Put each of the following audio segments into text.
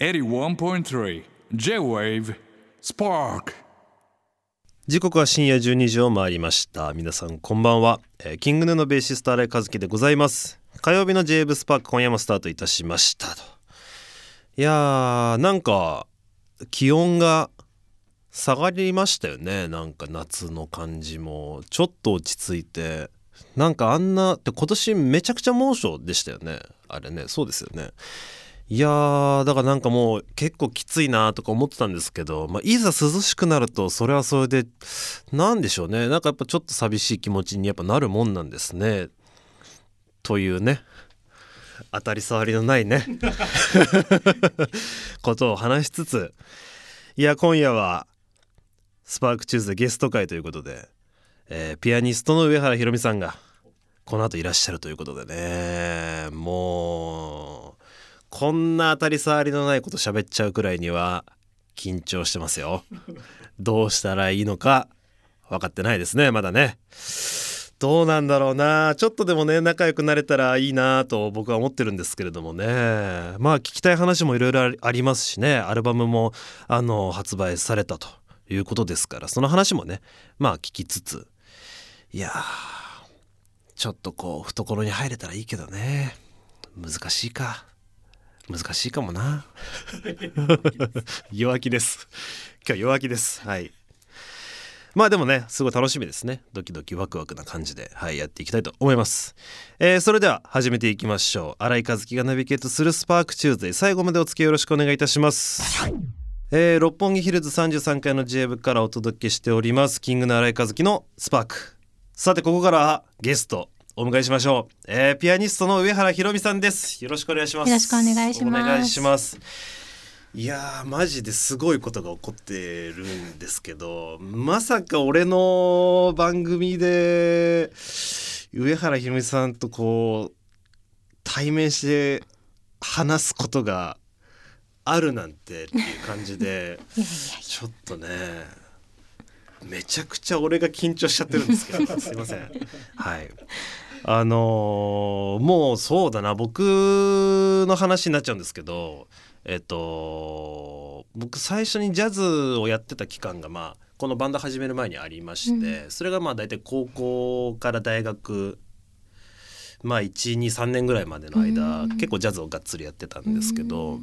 81.3 J-Wave Spark. 時刻は深夜12時を回りました。皆さんこんばんは、えーキングヌーのベーシスト新井和樹でございます。火曜日の j ブスパーク今夜もスタートいたしました。と。いやーなんか気温が下がりましたよね。なんか夏の感じも。ちょっと落ち着いて。なんかあんなって今年めちゃくちゃ猛暑でしたよね。あれねそうですよね。いやーだからなんかもう結構きついなとか思ってたんですけど、まあ、いざ涼しくなるとそれはそれでなんでしょうね。なんかやっぱちょっと寂しい気持ちにやっぱなるもんなんですね。というね。当たり障りのないね。ことを話しつついや今夜はスパークチューズでゲスト会ということで、えーピアニストの上原ひろみさんがこの後いらっしゃるということでね。もうこんな当たり障りのないこと喋っちゃうくらいには緊張してますよ。どうしたらいいのか分かってないですねまだね。どうなんだろうな。ちょっとでもね仲良くなれたらいいなと僕は思ってるんですけれどもね。まあ聞きたい話もいろいろありますしね。アルバムもあの発売されたということですからその話もねまあ聞きつつ。いやーちょっとこう懐に入れたらいいけどね。難しいか難しいかもな。弱気です。今日弱気です。はい。まあでもねすごい楽しみですね。ドキドキワクワクな感じではいやっていきたいと思います、えーそれでは始めていきましょう。新井和輝がナビゲートする SPARK TUESDAY 最後までお付き合いよろしくお願いいたします。えー六本木ヒルズ33階の J 部からお届けしております。キングの新井和樹のスパーク。さてここからはゲスト。お迎えしましょう、えーピアニストの上原ひろみさんです。よろしくお願いします。よろしくお願いします。お願いします。いやーマジですごいことが起こってるんですけどまさか俺の番組で上原ひろみさんとこう対面して話すことがあるなんてっていう感じで ちょっとねめちゃくちゃ俺が緊張しちゃってるんですけどすいません。はいあのーもうそうだな。僕の話になっちゃうんですけどえっと僕最初にジャズをやってた期間がまあこのバンド始める前にありまして、それがまあ大体高校から大学まあ123年ぐらいまでの間、うん。結構ジャズをがっつりやってたんですけど、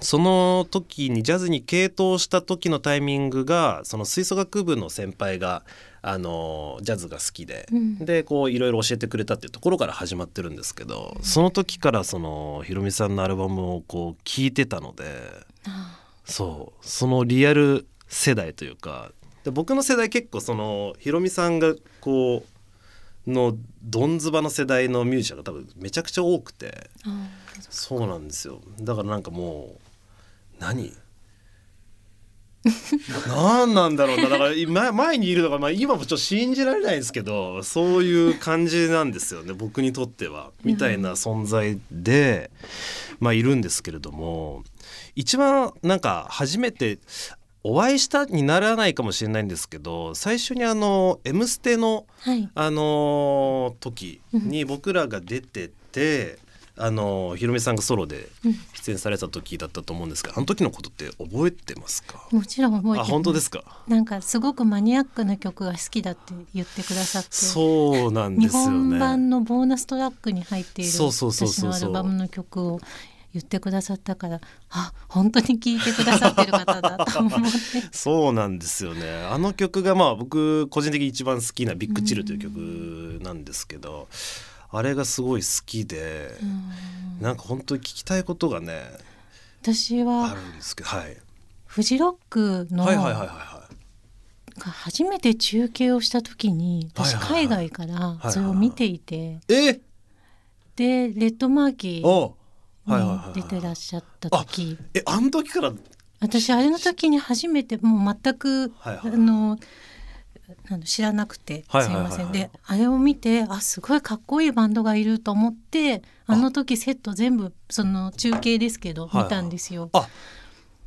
その時にジャズに傾倒した時のタイミングがその吹奏楽部の先輩があのジャズが好きで、うん。でこういろいろ教えてくれたっていうところから始まってるんですけどその時からそのひろみさんのアルバムをこう聴いてたのであそう。そのリアル世代というかで僕の世代結構そのひろみさんがこうのどんずばの世代のミュージシャンが多分めちゃくちゃ多くて。あそうなんですよ。だからなんかもう何？何なんだろうな。だから今前にいるのが、まあ、今もちょっと信じられないですけどそういう感じなんですよね。僕にとっては。みたいな存在で、まあ、いるんですけれども。一番なんか初めてお会いしたにならないかもしれないんですけど最初にあの「M ステ」のはい。あのー時に僕らが出てて、あのーひろみさんがソロでうん。出演された時だったと思うんですがあの時のことって覚えてますか？もちろん覚えてあます。本当ですか？なんかすごくマニアックな曲が好きだって言ってくださって。そうなんで日すよ本版ねのボーナストラックに入っている私のアルバムの曲を言ってくださったからあ本当に聴いてくださってる方だと思って。そうなんですよね。あの曲がまあ僕個人的に一番好きな「ビッグチル」という曲なんですけど、あれがすごい好きで、うん。なんか本当に聞きたいことがねあ私はるんですけどはい、フジロックのはいはいはいはいはい。が初めて中継をした時に私はいはいはい。海外からそれを見ていて。え？でレッドマーキーに出てらっしゃった時。えあの時から？私あれの時に初めてもう全く、はいはい。あのあの知らなくてすいはいはいはい。はいません。であれを見てあすごいかっこいいバンドがいると思ってあ。の時セット全部その中継ですけどはいはい見たんですよ。あ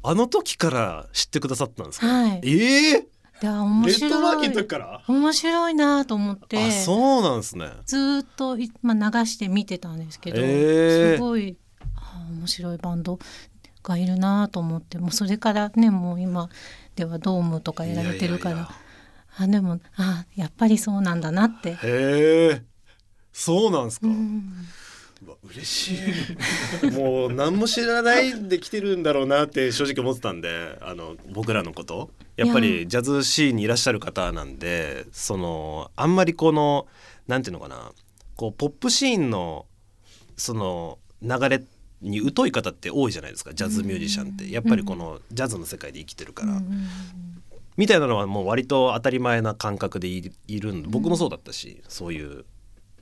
あの時から知ってくださったんですか、はい、ええであ面レッドマーキーの白い時から？面白いなと思って。あそうなんですね。ずーっとい、まあ、流して見てたんですけど、へー。すごいあ面白いバンドがいるなと思ってもうそれからねもう今ではドームとかやられてるからあでもあやっぱりそうなんだなって。へえそうなんですか、うん。嬉しい。もう何も知らないで来てるんだろうなって正直思ってたんであの僕らのこと。やっぱりジャズシーンにいらっしゃる方なんでそのあんまりこのなんていうのかな。こうポップシーンのその流れに疎い方って多いじゃないですか。ジャズミュージシャンって。やっぱりこのジャズの世界で生きてるから、うんみたいなのはもう割と当たり前な感覚でいいるんで僕もそうだったし、そういう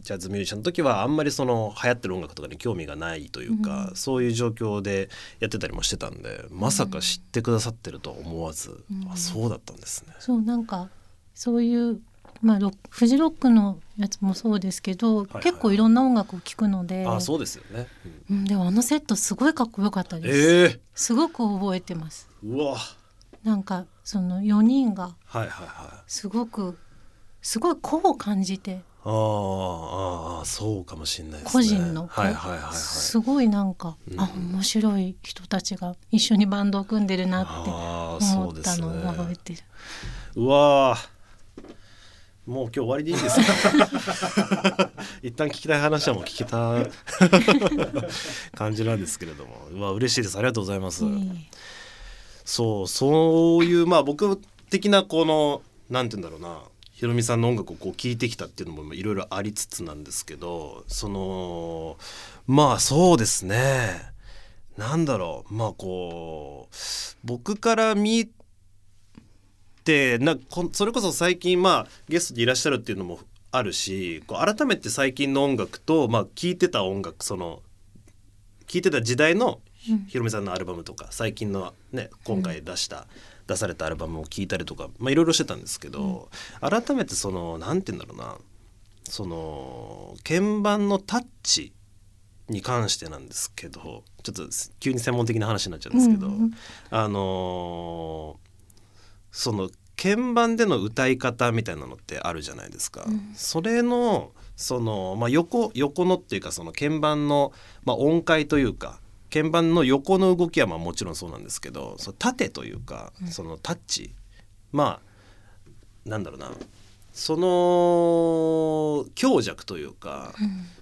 ジャズミュージシャンの時はあんまりその流行ってる音楽とかに興味がないというか、うん。そういう状況でやってたりもしてたんでまさか知ってくださってるとは思わず、うん。あそうだったんですね。そうなんかそういう、まあ、フジロックのやつもそうですけど、はい結構いろんな音楽を聴くのであそうですよね。うん、でもあのセットすごいかっこよかったうんです、えすごく覚えてます。ー、うわなんかその4人が。すごくすごい個を感じてあーあーそうかもしれないですね。個人の個、はいはいはいはい。すごいなんか、うんあ面白い人たちが一緒にバンドを組んでるなって思ったのを覚えてる。うわーもう今日終わりでいいですか？一旦聞きたい話はもう聞けた 感じなんですけれどもうわ嬉しいですありがとうございます、うんそうそういうまあ僕的なこのなんて言うんだろうなひろみさんの音楽をこう聴いてきたっていうのもいろいろありつつなんですけどそのまあそうですね。なんだろう。まあこう僕から見てなこそれこそ最近まあゲストでいらっしゃるっていうのもあるしこう改めて最近の音楽とまあ聴いてた音楽その聴いてた時代のうん。ひろみさんのアルバムとか最近のね今回出した、出されたアルバムを聴いたりとかまあいろいろしてたんですけど、改めてそのなんて言うんだろうなその鍵盤のタッチに関してなんですけどちょっと急に専門的な話になっちゃうんですけど、うんうん。あのーその鍵盤での歌い方みたいなのってあるじゃないですか。うん。それのその、まあ、横横のっていうかその鍵盤の、まあ、音階というか鍵盤の横の動きはまあもちろんそうなんですけどその縦というか、そのタッチ。まあなんだろうな。その強弱というか、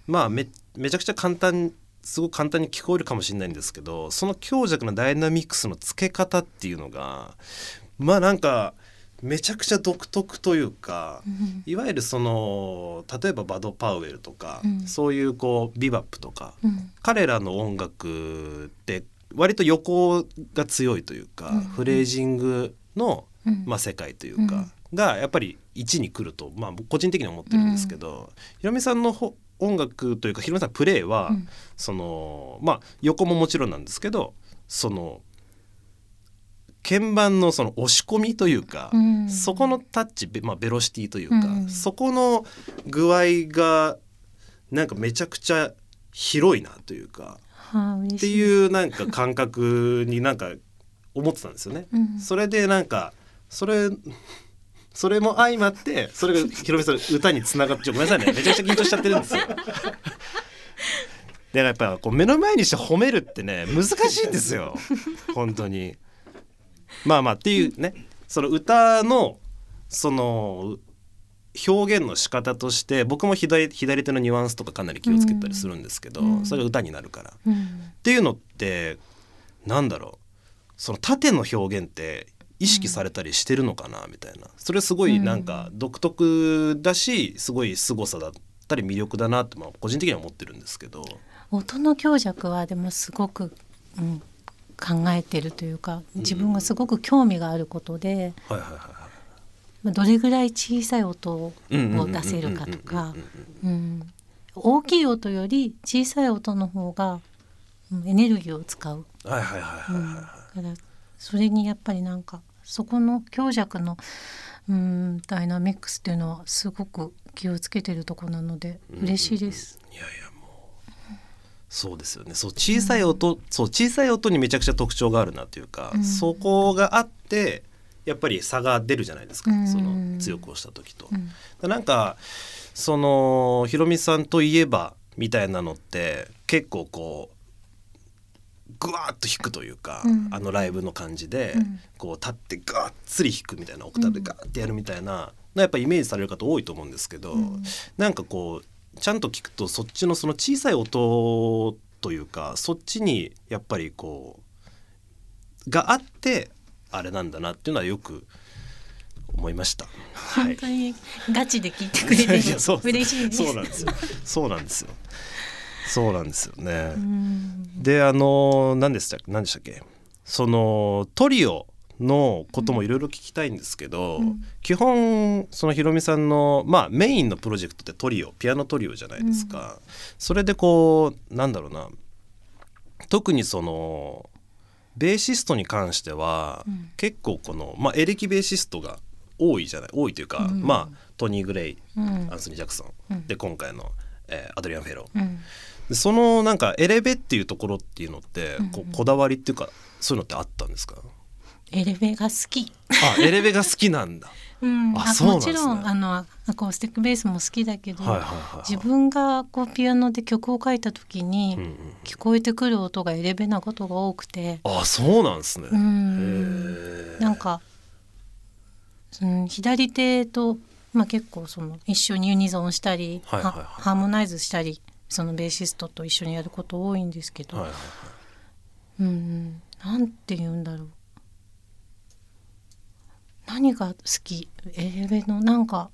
まあめめちゃくちゃ簡単すごく簡単に聞こえるかもしれないんですけどその強弱のダイナミックスの付け方っていうのがまあなんかめちゃくちゃ独特というか、うん。いわゆるその例えばバド・パウエルとか、うん。そういうこうビバップとか、うん。彼らの音楽って割と横が強いというか、うん。フレージングの、うん。まあ、世界というか、がやっぱり1に来ると、まあ、僕個人的には思ってるんですけど、ひろみさんのほ音楽というかひろみさんのプレーは、うん。そのまあ横ももちろんなんですけどその鍵盤のその押し込みというか、うんそこのタッチ、ベまあ、ベロシティというか、うんそこの具合がなんかめちゃくちゃ広いなというかはあいっていうなんか感覚になんか思ってたんですよね。うんそれでなんかそれそれも相まってそれがひろみさんの歌につながってごめんなさいねめちゃくちゃ緊張しちゃってるんですよ。だからやっぱこう目の前にして褒めるってね難しいんですよ本当に。まあまあっていうねその歌のその表現の仕方として僕も左左手のニュアンスとかかなり気をつけたりするんですけど、うん。それが歌になるから。うん。っていうのってなんだろう。その縦の表現って意識されたりしてるのかなみたいな。それすごいなんか独特だしすごい凄さだったり魅力だなってまあ個人的には思ってるんですけど。音の強弱はでもすごく、うん、考えてるというか自分がすごく興味があることで、どれぐらい小さい音を出せるかとかうん大きい音より小さい音の方がうんエネルギーを使う、からそれにやっぱりなんかそこの強弱のうんダイナミックスっていうのはすごく気をつけてるとこなので嬉しいです。いいやいやそうですよね。そう小さい音、そう小さい音にめちゃくちゃ特徴があるなというか、うん。そこがあってやっぱり差が出るじゃないですか、うん。その強く押した時と。うん。なんかそのひろみさんといえばみたいなのって結構こぐわーっと弾くというか、うん。あのライブの感じで、うん。こう立ってがっつり弾くみたいなオクターブでガーってやるみたいな、やっぱイメージされる方多いと思うんですけど、うん。なんかこうちゃんと聞くとそっちのその小さい音というかそっちにやっぱりこうがあってあれなんだなっていうのはよく思いました。はい本当にガチで聞いてくれて 嬉しいです。そうなんですよ。そうなんですよ。そうなんですよね。うんであの何でした何でしたっけ？そのトリオのこともいろいろ聞きたいんですけど、うん。基本そのひろみさんの、まあ、メインのプロジェクトってトリオピアノトリオじゃないですか、それでこうなんだろうな。特にそのベーシストに関しては、うん。結構この、まあ、エレキベーシストが多いじゃない多いというか、うん。まあトニー・グレイうん。アンソニー・ジャクソン、うん。で今回の、えーアドリアン・フェロー。そのなんかエレベっていうところっていうのってこうんうこだわりっていうかそういうのってあったんですか？エレベが好き。あエレベが好きなんだ。うん、あもちろんあのアコースティックベースも好きだけど、自分がこうピアノで曲を書いた時に、聞こえてくる音がエレベなことが多くて、あそうなんですね、うへん、えなんか、うん、左手と、まあ、結構その一緒にユニゾンしたり、ハハーモナイズしたりそのベーシストと一緒にやること多いんですけど、はいはいはい。うん、なんて言うんだろう何が好き？エレベのなんか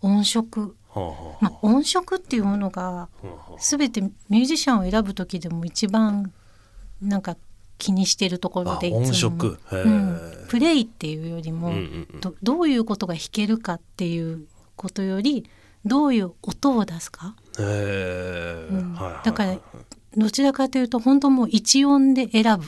音色、はあはまあ、音色っていうものが全てミュージシャンを選ぶ時でも一番なんか気にしてるところでいつも。うん、プレイっていうよりも、うんうんうん。どどういうことが弾けるかっていうことよりどういう音を出すか、うん。だからどちらかというと本当もう一音で選ぶ。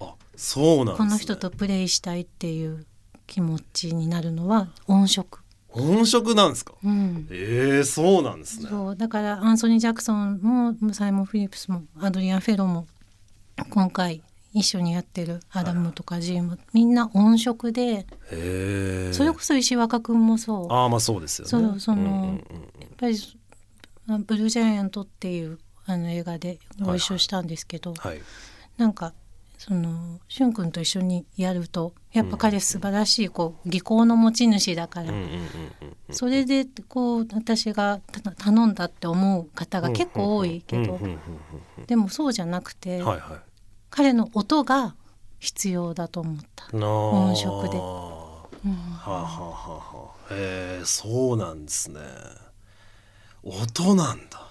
あそうなんね、この人とプレイしたいっていう気持ちになるのは音色。音色なんですか？うん。ええそうなんですね。そう。だからアンソニー・ジャクソンもサイモン・フィリップスもアドリアン・フェロも今回一緒にやってるアダムとかジーム、みんな音色でへえそれこそ石若君もそう。ああまあそうですよね。そうそのんうんうんやっぱりあブルージャイアントっていうあの映画でご一緒したんですけど、はい。なんかそのしゅん君と一緒にやるとやっぱ彼素晴らしいこう技巧の持ち主だから、それでこう私がた頼んだって思う方が結構多いけど、でもそうじゃなくて、うんはいはい。彼の音が必要だと思った。な音色で。はあ、はあはあはあ、へえそうなんですね。音なんだ、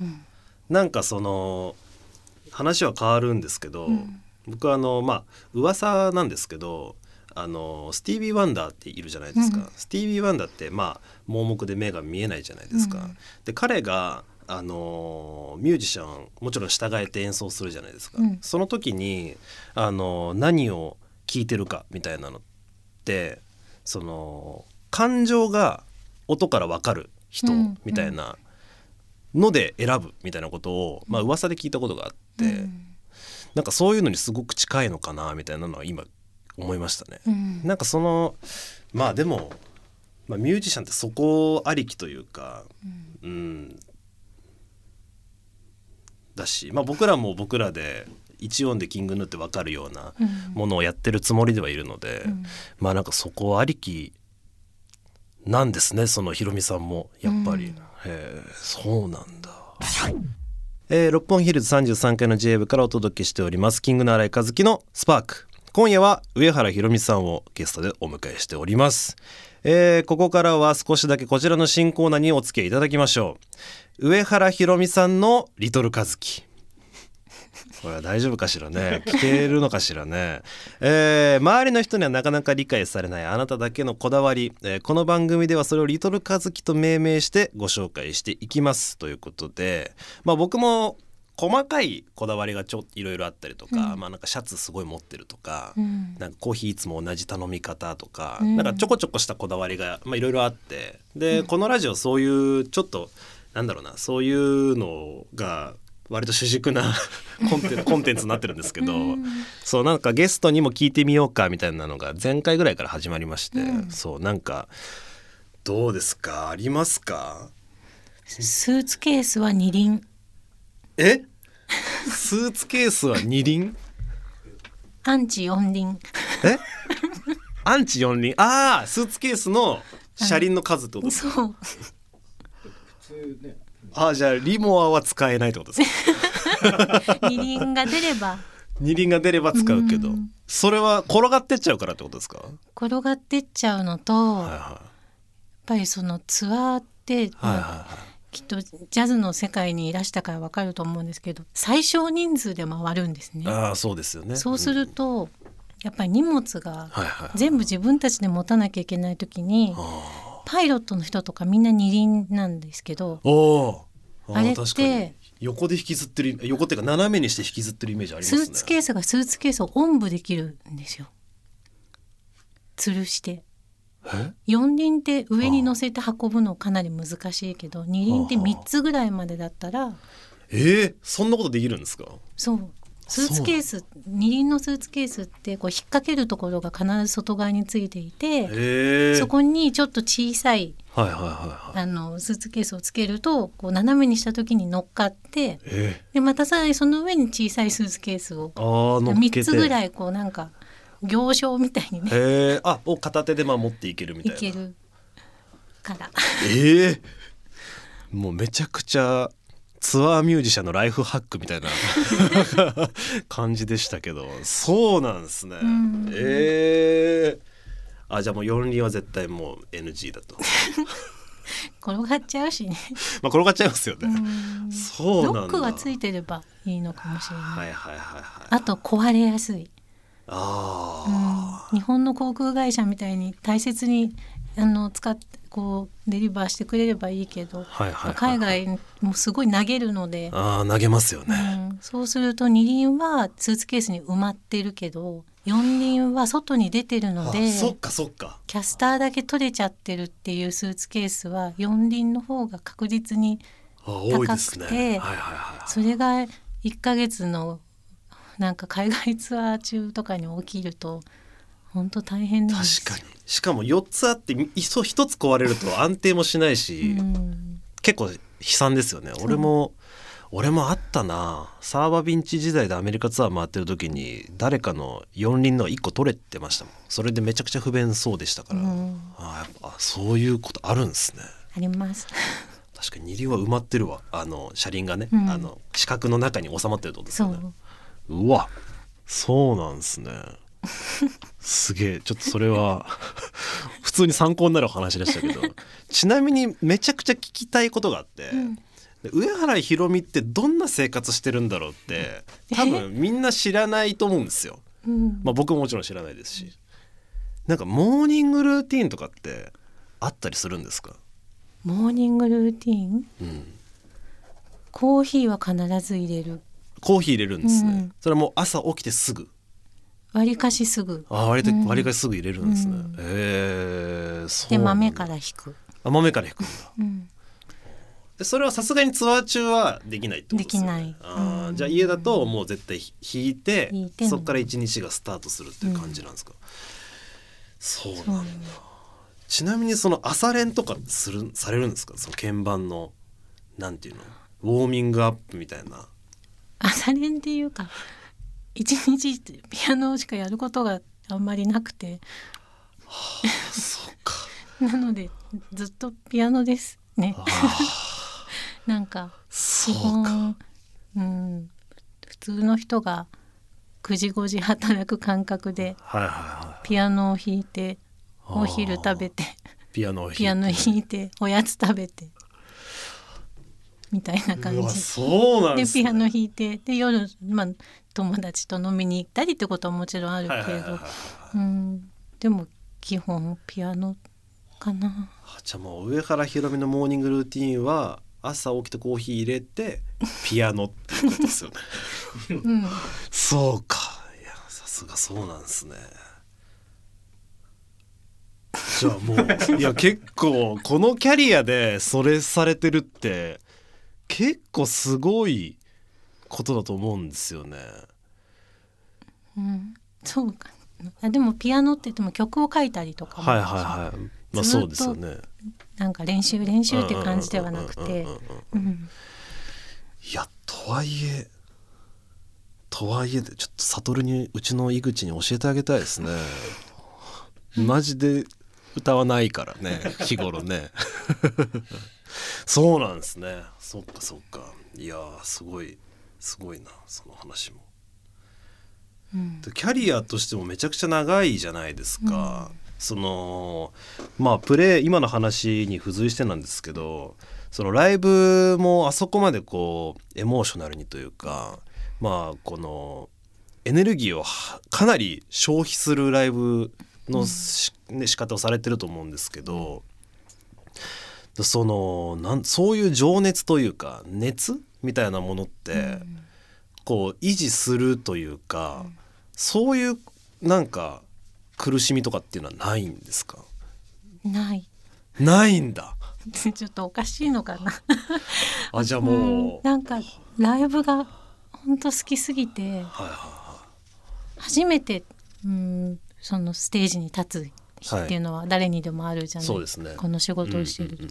うん。なんかその話は変わるんですけど、うん。僕はあのまあ噂なんですけどあのスティービー・ワンダーっているじゃないですか、うん。スティービー・ワンダーってまあ盲目で目が見えないじゃないですか、うん。で彼があのミュージシャンもちろん従えて演奏するじゃないですか、うん。その時にあの何を聴いてるかみたいなのってその感情が音から分かる人うん。みたいなので選ぶみたいなことを、まあ噂で聞いたことがあって、うん。なんかそういうのにすごく近いのかなみたいなのは今思いましたね。うん。なんかそのまあでも、まあ、ミュージシャンってそこありきというか、うん、だし、まあ、僕らも僕らで一音でキングヌーって分かるようなうん。ものをやってるつもりではいるので、うん。まあなんかそこありきなんですねそのひろみさんもやっぱり、うんへえそうなんだ。えー六本ヒルズ33階の J 部からお届けしております。キングの新井和樹のスパーク。今夜は上原ひろみさんをゲストでお迎えしております、えーここからは少しだけこちらの新コーナーにお付き合いいただきましょう。上原ひろみさんのリトル和樹。これは大丈夫かしらね。聞けるのかしらね、えー周りの人にはなかなか理解されないあなただけのこだわり、えーこの番組ではそれをリトルカズキと命名してご紹介していきますということで。まあ僕も細かいこだわりがちょいろいろあったりとか、うん。まあなんかシャツすごい持ってるとか、うん。なんかコーヒーいつも同じ頼み方とか、うん。なんかちょこちょこしたこだわりがまあいろいろあって。で、このラジオそういうちょっとなんだろうなそういうのが割と主軸な コンテンコンテンツになってるんですけど、うん。そうなんかゲストにも聞いてみようかみたいなのが前回ぐらいから始まりまして、うん。そうなんかどうですか？ありますか？スーツケースは二輪。え？スーツケースは二輪？アンチ四輪。え？アンチ四輪？ああスーツケースの車輪の数ってことですか、そうああじゃあリモアは使えないってことですか？二輪が出れば。二輪が出れば使うけど。うん。それは転がってっちゃうからってことですか？転がってっちゃうのと、はいやっはぱりそのツアーって、いはいはい。はきっとジャズの世界にいらしたからわかると思うんですけど最小人数で回るんですね。い。ああそうですよね。そうすると、やっぱり荷物がはいはい全部自分たちで持たなきゃいけない時にあパイロットの人とかみんな二輪なんですけどあれって横で引きずってる横っていうか斜めにして引きずってるイメージありますね。スーツケースがスーツケースをおんぶできるんですよ。吊るして。え？四輪って上に乗せて運ぶのかなり難しいけど二輪って3つぐらいまでだったら。えー、そんなことできるんですか？そう。スーツケース二輪のスーツケースってこう引っ掛けるところが必ず外側についていて、えー、そこにちょっと小さいはいはいはいはい。あのスーツケースをつけるとこう斜めにした時に乗っかってえでまたさらにその上に小さいスーツケースをー、ああ乗っけて。3つぐらいこうなんか行商みたいにね。へえ。あを片手でまあ持っていけるみたいな。いけるから。ええ。もうめちゃくちゃツアーミュージシャンのライフハックみたいな 感じでしたけど。そうなんですね。ん。ええあじゃあもう四輪は絶対もう NG だと。転がっちゃうしね。まあ転がっちゃいますよね、うん。そうなんだ。ロックがついてればいいのかもしれない、はいはいはいはい。あと壊れやすい、あうん。日本の航空会社みたいに大切にあの使ってこうデリバーしてくれればいいけど、はいはいはい海外もすごい投げるので。ー、あー投げますようね、ん、そうすると二輪はスーツケースに埋まってるけど四輪は外に出てるのであそっかそっか。キャスターだけ取れちゃってるっていうスーツケースは四輪の方が確実に高くてはいはいはいそれが1ヶ月のなんか海外ツアー中とかに起きると本当大変確かに。しかも4つあっていそ1つ壊れると安定もしないし、うん結構悲惨ですよね。俺も俺もあったな。サーバービンチ時代でアメリカツアー回ってる時に誰かの四輪の1個取れてましたもん。それでめちゃくちゃ不便そうでしたから、うん。あやっぱそういうことあるんですね。あります。確かに二輪は埋まってるわ。あの車輪がね、うん。あの四角の中に収まってるってことですそよね。う。うわそうなんですねすげえ。ちょっとそれは 普通に参考になる話でしたけど。ちなみにめちゃくちゃ聞きたいことがあって、ん。で上原ひろみってどんな生活してるんだろうって多分みんな知らないと思うんですよ。うん。まあ、僕ももちろん知らないですし。なんかモーニングルーティンとかってあったりするんですか、モーニングルーティン？うん、コーヒーは必ず入れる。コーヒー入れるんですね、うん。それはもう朝起きてすぐ？わりかしすぐ。あ割とうん。割りかしすぐ入れるんですね、うん。へえそうで豆から引く、あ豆から引くんだ。うん、でそれはさすがにツアー中はできないってことですよね。できない。あーうん。じゃあ家だともう絶対引いて引いてそこから一日がスタートするっていう感じなんですか、そうなんだ。ちなみにその朝練とかするされるんですか？その鍵盤のなんていうの？ウォーミングアップみたいな。朝練っていうか一日ピアノしかやることがあんまりなくて。そっか。なのでずっとピアノですね。あ。なんかそう基か本、うん、普通の人が9時5時働く感覚でピアノを弾いてお昼食べていピアノを弾いて。ピアノ弾いておやつ食べてみたいな感じ。そうなんです、ね、でピアノ弾いてで夜、まあ、友達と飲みに行ったりってことはもちろんあるけれどでも基本ピアノかな。あじゃあもう上原ひろみのモーニングルーティンは朝起きてコーヒー入れてピアノってことですよね。うん。そうか。いやさすがそうなんですね。じゃあもういや結構このキャリアでそれされてるって結構すごいことだと思うんですよね。うん。そうか。あでもピアノって言っても曲を書いたりとかもはいはいはい。まあそうですよね。なんか練習練習って感じではなくて。いやとはいえとはいえでちょっと悟にうちの井口に教えてあげたいですね。マジで歌わないからね日頃ねそうなんですね。そっかそっか。いやーすごいすごいなその話も。うん。でキャリアとしてもめちゃくちゃ長いじゃないですか、そのまあプレイ今の話に付随してなんですけどそのライブもあそこまでこうエモーショナルにというかまあこのエネルギーをはかなり消費するライブのし、ね、仕方をされてると思うんですけど、そのなんそういう情熱というか熱みたいなものって、こう維持するというか、そういうなんか苦しみとかっていうのはないんですか？ない。ないんだ。ちょっとおかしいのかな。あじゃあう。んもう、なんかライブが本当好きすぎてはいは初めてうんそのステージに立つ日っていうのは誰にでもあるじゃない、ですね。この仕事をしてると、うんうんうん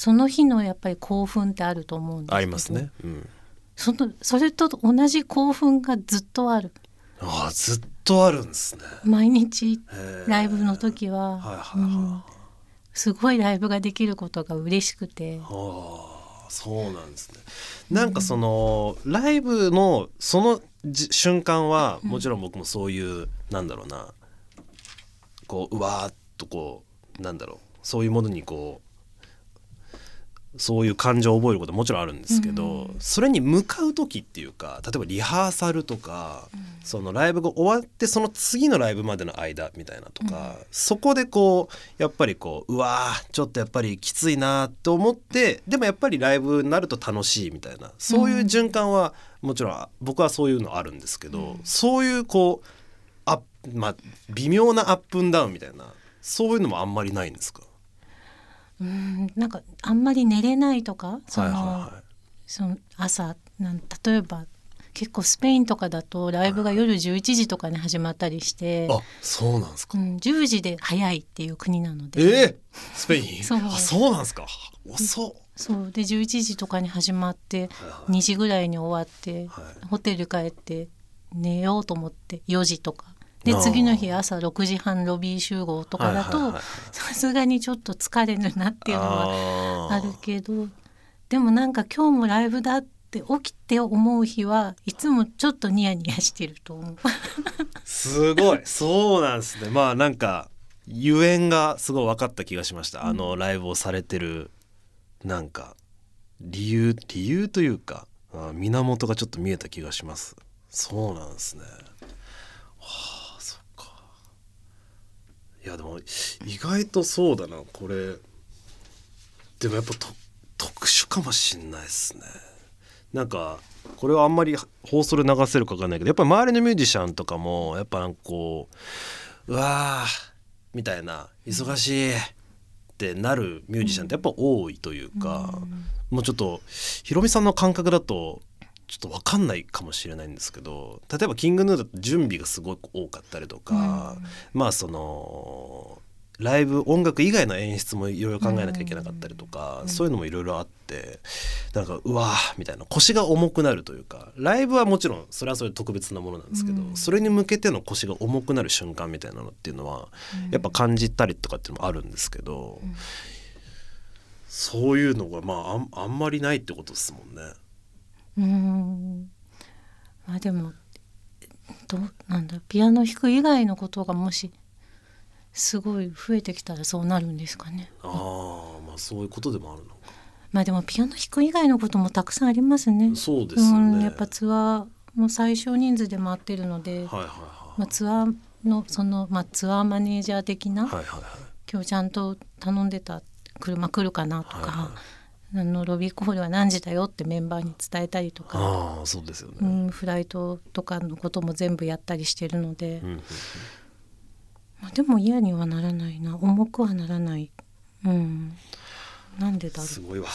その日のやっぱり興奮ってあると思うんですけど。ありますね、うん、そのそれと同じ興奮がずっとある。ああずっとあるんですね。毎日ライブの時は、はいはいはいうん。すごいライブができることが嬉しくて。ああそうなんですね。なんかそのライブのそのじ瞬間はもちろん僕もそういう、なんだろうなこううわーっとこうなんだろうそういうものにこうそういう感情を覚えることはもちろんあるんですけど、それに向かう時っていうか例えばリハーサルとか、そのライブが終わってその次のライブまでの間みたいなとか、そこでこうやっぱりこううわーちょっとやっぱりきついなと思ってでもやっぱりライブになると楽しいみたいなそういう循環はもちろん僕はそういうのあるんですけど、そういうこうまあ微妙なアップンダウンみたいなそういうのもあんまりないんですか？うんなんかあんまり寝れないとかその,、はいはいはい。その朝なん例えば結構スペインとかだとライブが夜11時とかに始まったりして、あそうなんですか、うん、10時で早いっていう国なので、えー、スペイン？そう。あそうなんですか。遅っ。そう。で11時とかに始まってはいはい2時ぐらいに終わって、はい。ホテル帰って寝ようと思って4時とかで次の日朝6時半ロビー集合とかだとさすがにちょっと疲れるなっていうのはあるけどでもなんか今日もライブだって起きて思う日はいつもちょっとニヤニヤしてると思う。すごい。そうなんですね。まあなんかゆえんがすごい分かった気がしました、あのライブをされてるなんか理由理由というかあ源がちょっと見えた気がします。そうなんですね。はあいやでも意外とそうだなこれ。でもやっぱと特殊かもしんないですね。なんかこれはあんまり放送で流せるか分かんないけどやっぱり周りのミュージシャンとかもやっぱなんかこううわーみたいな忙しいってなるミュージシャンってやっぱ多いというか、もうちょっとヒロミさんの感覚だとちょっと分かんないかもしれないんですけど例えばキングヌーだと準備がすごく多かったりとか、まあそのライブ音楽以外の演出もいろいろ考えなきゃいけなかったりとか、そういうのもいろいろあってなんかうわーみたいな腰が重くなるというかライブはもちろんそれはそれで特別なものなんですけど、それに向けての腰が重くなる瞬間みたいなのっていうのは、やっぱ感じたりとかっていうのもあるんですけど、そういうのがまああんあんまりないってことですもんね。うーんまあでもどうなんだピアノ弾く以外のことがもしすごい増えてきたらそうなるんですかね。ああまあそういうことでもあるのか。まあでもピアノ弾く以外のこともたくさんありますね。そうですよね。うん、やっぱツアーも最小人数で回ってるので、はいはいはまあ、ツアーのその、まあ、ツアーマネージャー的な、いはいはいはい。今日ちゃんと頼んでた車来るかなとか、はいはあのロビーコールは何時だよってメンバーに伝えたりとか、ああそうですよね。うん、フライトとかのことも全部やったりしてるので、うんうんまあ、でも嫌にはならないな重くはならない、うん、なんでだろうすごいわ。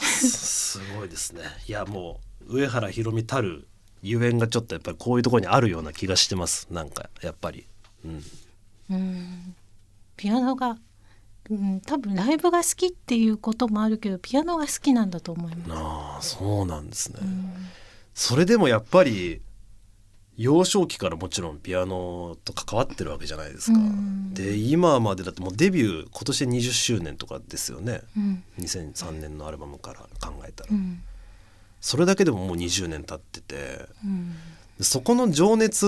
すすごいですね。いやもう上原ひろみたるゆえんがちょっとやっぱりこういうところにあるような気がしてます。なんかやっぱり。うん。うんピアノが、うん、多分ライブが好きっていうこともあるけどピアノが好きなんだと思います。ああそうなんですね。それでもやっぱり幼少期からもちろんピアノと関わってるわけじゃないですか。うんで今までだってもうデビュー今年で20周年とかですよね。うん2003年のアルバムから考えたら、うんそれだけでももう20年経っててうんそこの情熱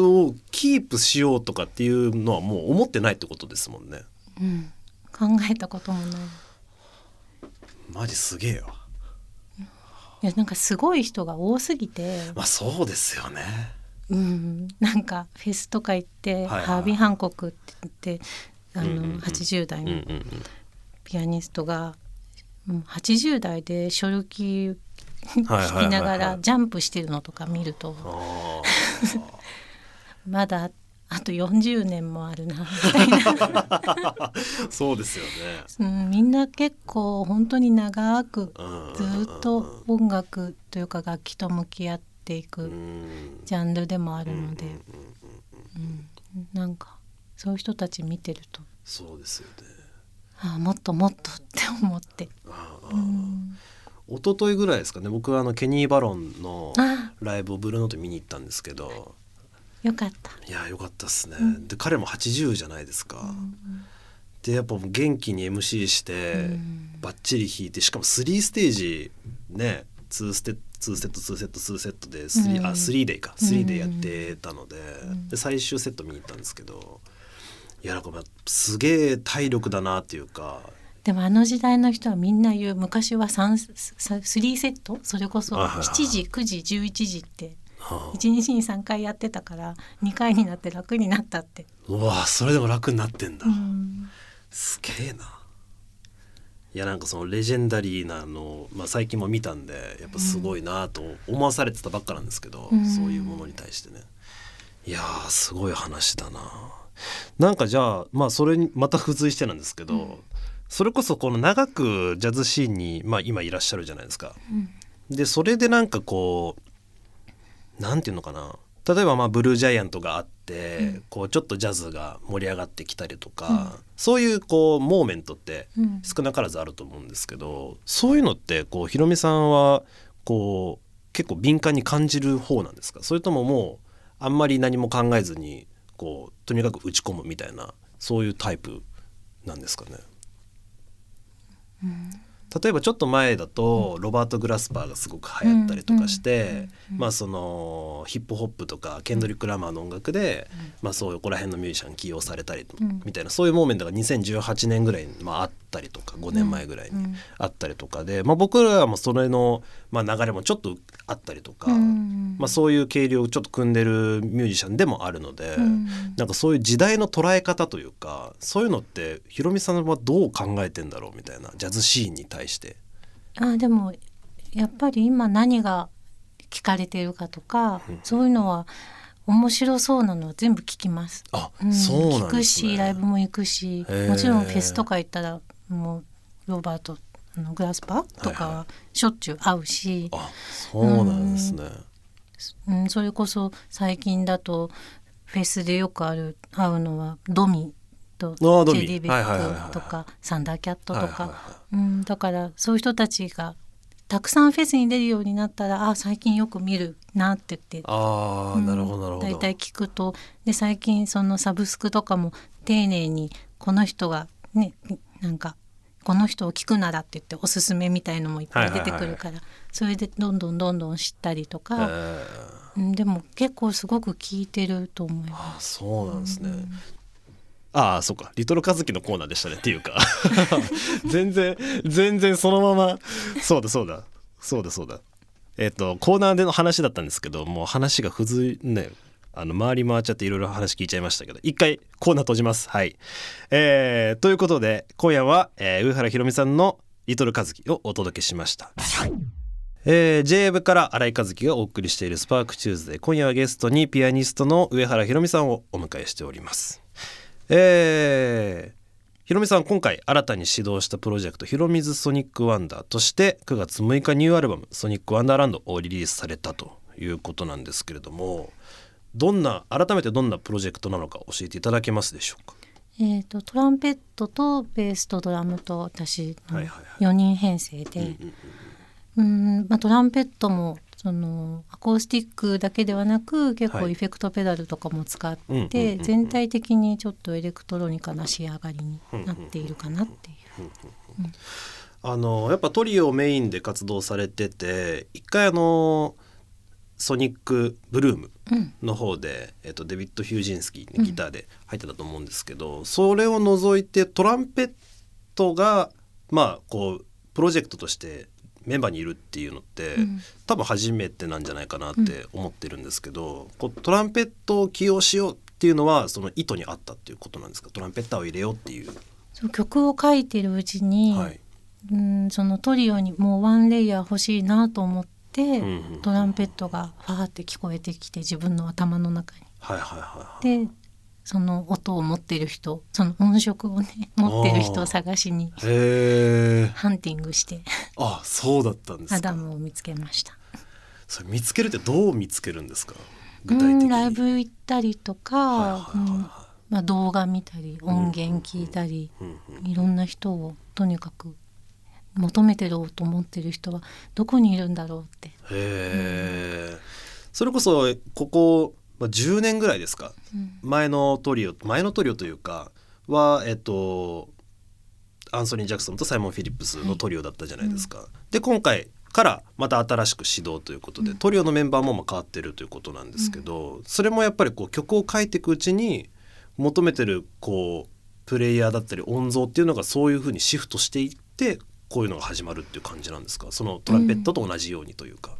をキープしようとかっていうのはもう思ってないってことですもんね。うん考えたこともない。マジすげえわ。いやなんかすごい人が多すぎて、まあそうですよね。うん、なんかフェスとか行って、はいはいハービー・ハンコックって言ってあの、うんうんうん。80代のうんうんうん。ピアニストが、もう80代でショルキーはいはいはいはい。弾きながらジャンプしてるのとか見ると。あ まだあと40年もあるなみたいな、あ そうですよね。うん、みんな結構本当に長くうん。ずっと音楽というか楽器と向き合っていくうん。ジャンルでもあるので、うん、なんかそういう人たち見てると。そうですよね。ああもっともっとって思って、ああうん、一昨日ぐらいですかね。僕はあのケニー・バロンのあライブをブルーノート見に行ったんですけどよかった、いやよかったっすね、で彼も80じゃないですか、でやっぱ元気に MC して、うん。バッチリ弾いてしかも3ステージね2ステ2セット2セット2セットで 3,、うん。あ3デイか。うん3デイやってたので,、ん。で最終セット見に行ったんですけどいやなんかまあすげえ体力だなっていうか。でもあの時代の人はみんな言う昔は3 3セット？それこそはいはいはい7時9時11時ってはあ1日に3回やってたから2回になって楽になったって、うわそれでも楽になってんだ、うん。すげえな。いやなんかそのレジェンダリーなの、まあ、最近も見たんでやっぱすごいなと思わされてたばっかなんですけど、うん。そういうものに対してね。いやーすごい話だな。なんかじゃあまあそれにまた付随してなんですけど、それこそこの長くジャズシーンに、まあ、今いらっしゃるじゃないですか。でそれでなんかこうなんていうのかな。例えばまあブルージャイアントがあって、こうちょっとジャズが盛り上がってきたりとか、そういうこうモーメントってうん。少なからずあると思うんですけどそういうのってこうひろみさんはこう結構敏感に感じる方なんですか？それとももうあんまり何も考えずにこうとにかく打ち込むみたいなそういうタイプなんですかね？例えばちょっと前だとロバート・グラスパーがすごく流行ったりとかして、まあそのヒップホップとかケンドリック・ラマーの音楽で、まあそういうここら辺のミュージシャン起用されたりみたいなそういうモーメントが2018年ぐらいに、まあ、あったりとか5年前ぐらいにうんあったりとかで、まあ、僕らもそれの、まあ、流れもちょっとあったりとか、うんまあ、そういう経理をちょっと組んでるミュージシャンでもあるので、うんなんかそういう時代の捉え方というかそういうのってひろみさんはどう考えてんだろうみたいなジャズシーンに対して。あでもやっぱり今何が聞かれているかとか、そういうのは面白そうなのは全部聞きます。あ、うんそうなんですね。聞くしライブも行くしもちろんフェスとか行ったらもうロバートあのグラスパーとかはしょっちゅう会うし、あ、そうなんですね。うん、それこそ最近だとフェスでよくある会うのはドミとジェリー・ベはいはいはいはいックとかサンダーキャットとはいはいかはうんだからそういう人たちがたくさんフェスに出るようになったらあ最近よく見るなって言ってああ、なるほどなるほど。大体聞くと。で最近そのサブスクとかも丁寧にこの人がねなんかこの人を聞くならって言っておすすめみたいのもいっぱい出てくるから、それでどんどんどんどん知ったりとえか、んでも結構すごく聞いてると思いまあ、そうなんですね。ああ、そうか。リトルカズキのコーナーでしたねっていうか。全然全然そのまま。そうだそうだそうだそうだ。えっ、とコーナーでの話だったんですけど、もう話が付随ね。あの回り回っちゃっていろいろ話聞いちゃいましたけど一回コーナー閉じます。はい、えーということで今夜は、えー上原ひろみさんの「リトルカズキ」をお届けしました。えー、j 部から新井和樹がお送りしているスパークチューズデー今夜はゲストにピアニストの上原ひろみさんをお迎えしております。えーひろみさん今回新たに始動したプロジェクト「Hiromi's Sonicwonder」として9月6日ニューアルバム「Sonicwonderland」をリリースされたということなんですけれどもどんな改めてどんなプロジェクトなのか教えていただけますでしょうか？す。えー、とトランペットとベースとドラムと私のはいはい4人編成で、うんまあ、トランペットもそのアコースティックだけではなく結はい。構エフェクトペダルとかも使ってん全体的にちょっとエレクトロニカな仕上がりになっているかなっていう。あのやっぱトリオメインで活動されてて一回あのソニックブルームうん。の方で、えっと、デビッド・ヒュージンスキーにギターで入ってたと思うんですけど、それを除いてトランペットがまあこうプロジェクトとしてメンバーにいるっていうのって、うん。多分初めてなんじゃないかなって思ってるんですけど、こうトランペットを起用しようっていうのはその意図にあったっていうことなんですか？トランペッターを入れようっていう。そう曲を書いてるうちに、はい。うんそのトリオにもうワンレイヤー欲しいなと思って、んうんトランペットがファーって聞こえてきて自分の頭の中に。はいはいはいはい。でその音を持ってる人その音色をね持ってる人を探しにハンティングしてあそうだったんですアかダムを見つけました。それ見つけるってどう見つけるんですか？具う体的ライブ行ったりとか、はいはいはいはいうんまあ、動画見たり音源聞いたり、うん。いろんな人をとにかく求めてろうと思ってる人はどこにいるんだろうって。へえそれこそここまあ10年ぐらいですか？うん。前のトリオ前のトリオというかはえっとアンソニー・ジャクソンとサイモン・フィリップスのトリオだったじゃないですか。で今回からまた新しく始動ということで、うん。トリオのメンバーもまあ変わってるということなんですけど、それもやっぱりこう曲を書いていくうちに求めてるこうプレイヤーだったり音像っていうのがそういうふうにシフトしていってこういうのが始まるっていう感じなんですか？そのトランペットと同じようにというか。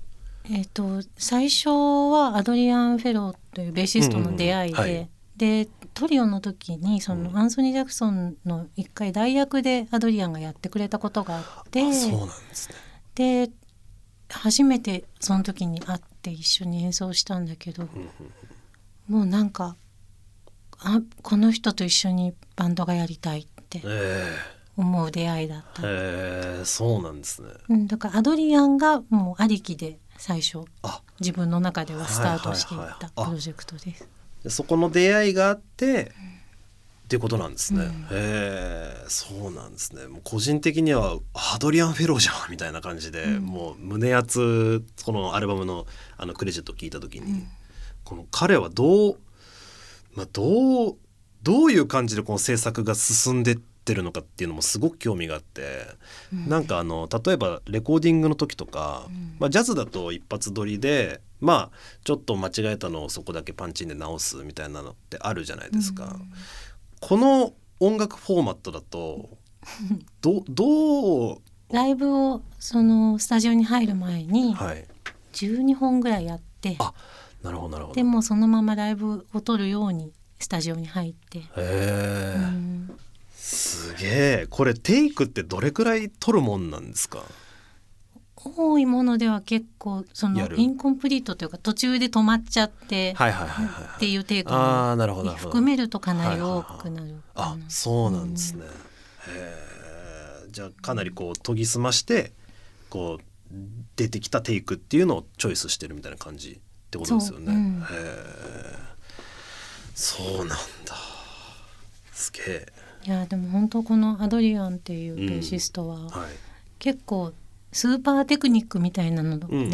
えー、と最初はアドリアン・フェローというベーシストの出会いで、うんうんはい。でトリオの時にその、うん。アンソニー・ジャクソンの一回代役でアドリアンがやってくれたことがあってあそうなんですね。で初めてその時に会って一緒に演奏したんだけど、もうなんかあこの人と一緒にバンドがやりたいって。え思う出会いだった、えへえそうなんですね。うん、だからアドリアンがもうありきで最初あ自分の中ではスタートしていったプロジェクトです。でそこの出会いがあって、っていうことなんですね。うんへえそうなんですね。もう個人的にはアドリアン・フェローじゃんみたいな感じで、うんもう胸熱このアルバムのあのクレジットを聞いた時に、この彼はどうまあどうどういう感じでこの制作が進んでってるのかっていうのもすごく興味があって、うん。なんかあの例えばレコーディングの時とか、うん。まあ、ジャズだと一発撮りでまあちょっと間違えたのをそこだけパンチンで直すみたいなのってあるじゃないですか。この音楽フォーマットだと どどう？ライブをそのスタジオに入る前にはい。12本ぐらいやって、あなるほどなるほど。でもそのままライブを撮るようにスタジオに入って、うんすげえ。これテイクってどれくらい取るもんなんですか？多いものでは結構そのインコンプリートというか途中で止まっちゃってっていうテイクも含めるとかなり多くなる。あうんそうなんですね、へえじゃあかなりこう研ぎ澄ましてこう出てきたテイクっていうのをチョイスしてるみたいな感じってことですよね、そううん。そうなんだ。すげえいやでも本当このアドリアンっていうベーシストははい。結構スーパーテクニックみたいなので、うんうん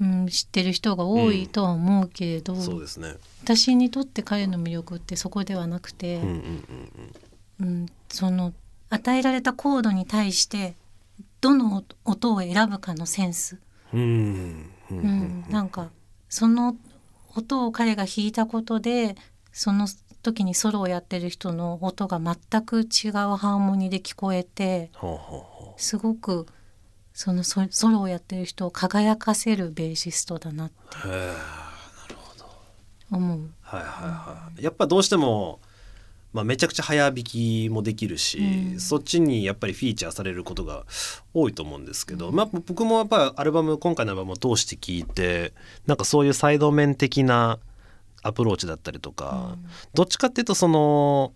うんうん。知ってる人が多いとは思うけれど、うんそうですね。私にとって彼の魅力ってそこではなくて、うんうんうんうん。その与えられたコードに対してどの音を選ぶかのセンス、うんうんううんんなんかその音を彼が弾いたことでその時にソロをやってる人の音が全く違うハーモニーで聞こえてすごくそのソソロをやってる人を輝かせるベーシストだなって。思う。はいはいはい、やっぱどうしても、まあ、めちゃくちゃ早弾きもできるし、うん。そっちにやっぱりフィーチャーされることが多いと思うんですけど、まあ、僕もやっぱりアルバム今回のアルバムを通して聞いてなんかそういうサイド面的なアプローチだったりとか、どっちかっていうとその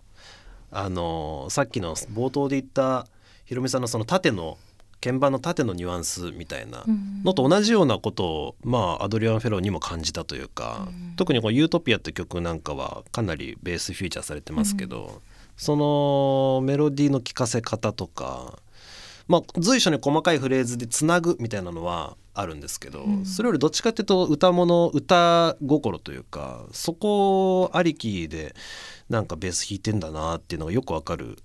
あのさっきの冒頭で言ったひろみさんのその縦の鍵盤の縦のニュアンスみたいなうん。のと同じようなことを、まあ、アドリアン・フェローにも感じたというか、うん。特にこの「ユートピア」って曲なんかはかなりベースフィーチャーされてますけど、そのメロディーの聴かせ方とか、まあ、随所に細かいフレーズでつなぐみたいなのはあるんですけど、それよりどっちかっていうと歌物歌心というかそこありきでなんかベース弾いてんだなっていうのがよくわかる、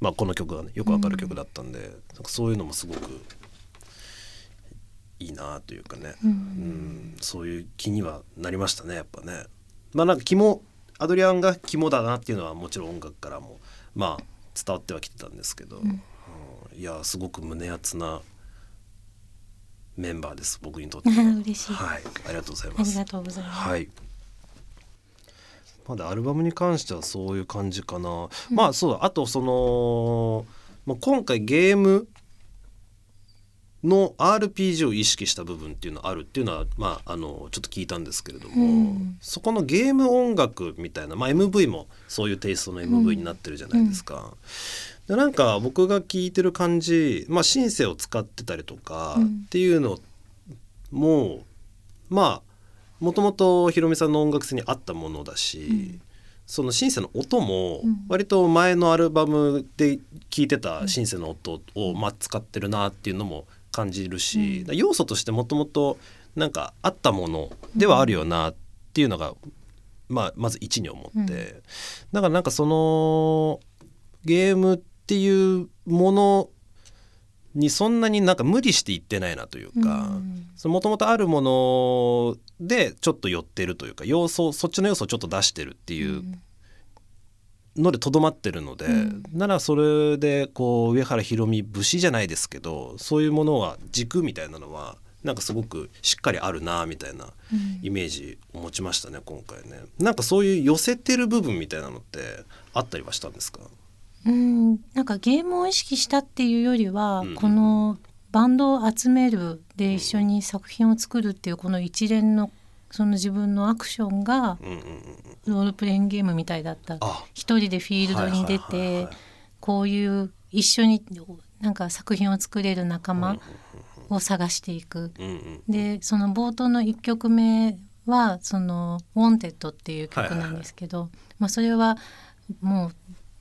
まあ、この曲がねよくわかる曲だったんで、なんかそういうのもすごくいいなというかね、うん。そういう気にはなりましたねやっぱね。まあなんか肝アドリアンが肝だなっていうのはもちろん音楽からもまあ伝わってはきてたんですけど、うん。いやすごく胸熱なメンバーです僕にとっては。嬉しい。はい。ありがとうございありますがとうございます。はい。まだアルバムに関してはそういう感じかな、まあそうだ。あとその、まあ、今回ゲームの RPG を意識した部分っていうのあるっていうのは、まあ、あのちょっと聞いたんですけれども、うん。そこのゲーム音楽みたいな、まあ、MV もそういうテイストの MV になってるじゃないですか。でなんか僕が聞いてる感じ、まあ、シンセを使ってたりとかうん。っていうのも、まあもともとひろみさんの音楽性に合ったものだし、うん。そのシンセの音もうん。割と前のアルバムで聴いてたシンセの音をまあ使ってるなっていうのも感じるし、うん。要素としてもともとなんかあったものではあるよなっていうのが、まあ、まず一に思って、うん。だからなんかそのゲームっていうものにそんなになんか無理していってないなというか。うんもともとあるものでちょっと寄ってるというか要素そっちの要素をちょっと出してるっていうのでとどまってるので、うんならそれでこう上原ひろみ節じゃないですけどそういうものは軸みたいなのはなんかすごくしっかりあるなみたいなうんイメージを持ちましたね今回ね。なんかそういう寄せてる部分みたいなのってあったりはしたんですか？うん、なんかゲームを意識したっていうよりは、うんこのバンドを集めるで一緒に作品を作るっていうこの一連のその自分のアクションがロールプレイングゲームみたいだった。あ。一人でフィールドに出はいはいはいてはい。こういう一緒になんか作品を作れる仲間を探していく。でその冒頭の1曲目はその「Wanted」っていう曲なんですけど、まあ、それはも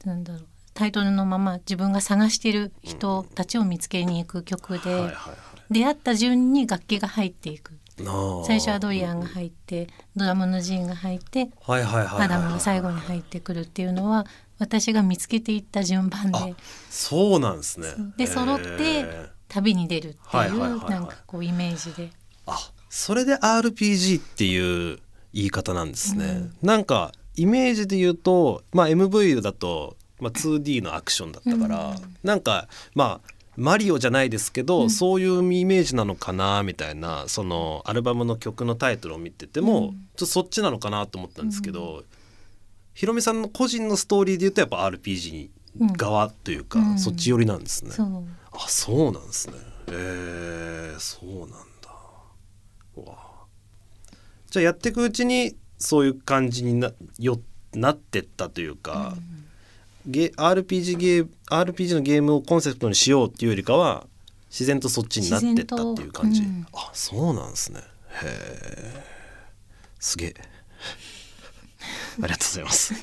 うなんだろうタイトルのまま自分が探してる人たちを見つけに行く曲で、はいはいはい。出会った順に楽器が入っていく。最初はドリアンが入ってドラムのジンが入ってはいはいはいはいアダムが最後に入ってくるっていうのは私が見つけていった順番あでそうなんですね。で揃って旅に出るっていうなんかこうイメージで。あそれで RPG っていう言い方なんですね。なんかイメージで言うと、まあ、MV だと、まあ、2D のアクションだったから、なんかまあマリオじゃないですけど、そういうイメージなのかなみたいなそのアルバムの曲のタイトルを見てても、ちょっとそっちなのかなと思ったんですけど、ひろみさんの個人のストーリーで言うとやっぱ RPG 側というか、うん。そっち寄りなんですね。そう。あそうなんですね。へえそうなんだ。うわ。じゃあやっていくうちにそういう感じになよなってったというか、ゲ RPG, ゲー RPG のゲームをコンセプトにしようっていうよりかは自然とそっちになってったっていう感じ、自然とあそうなんですね。へえすげえ。ありがとうございます。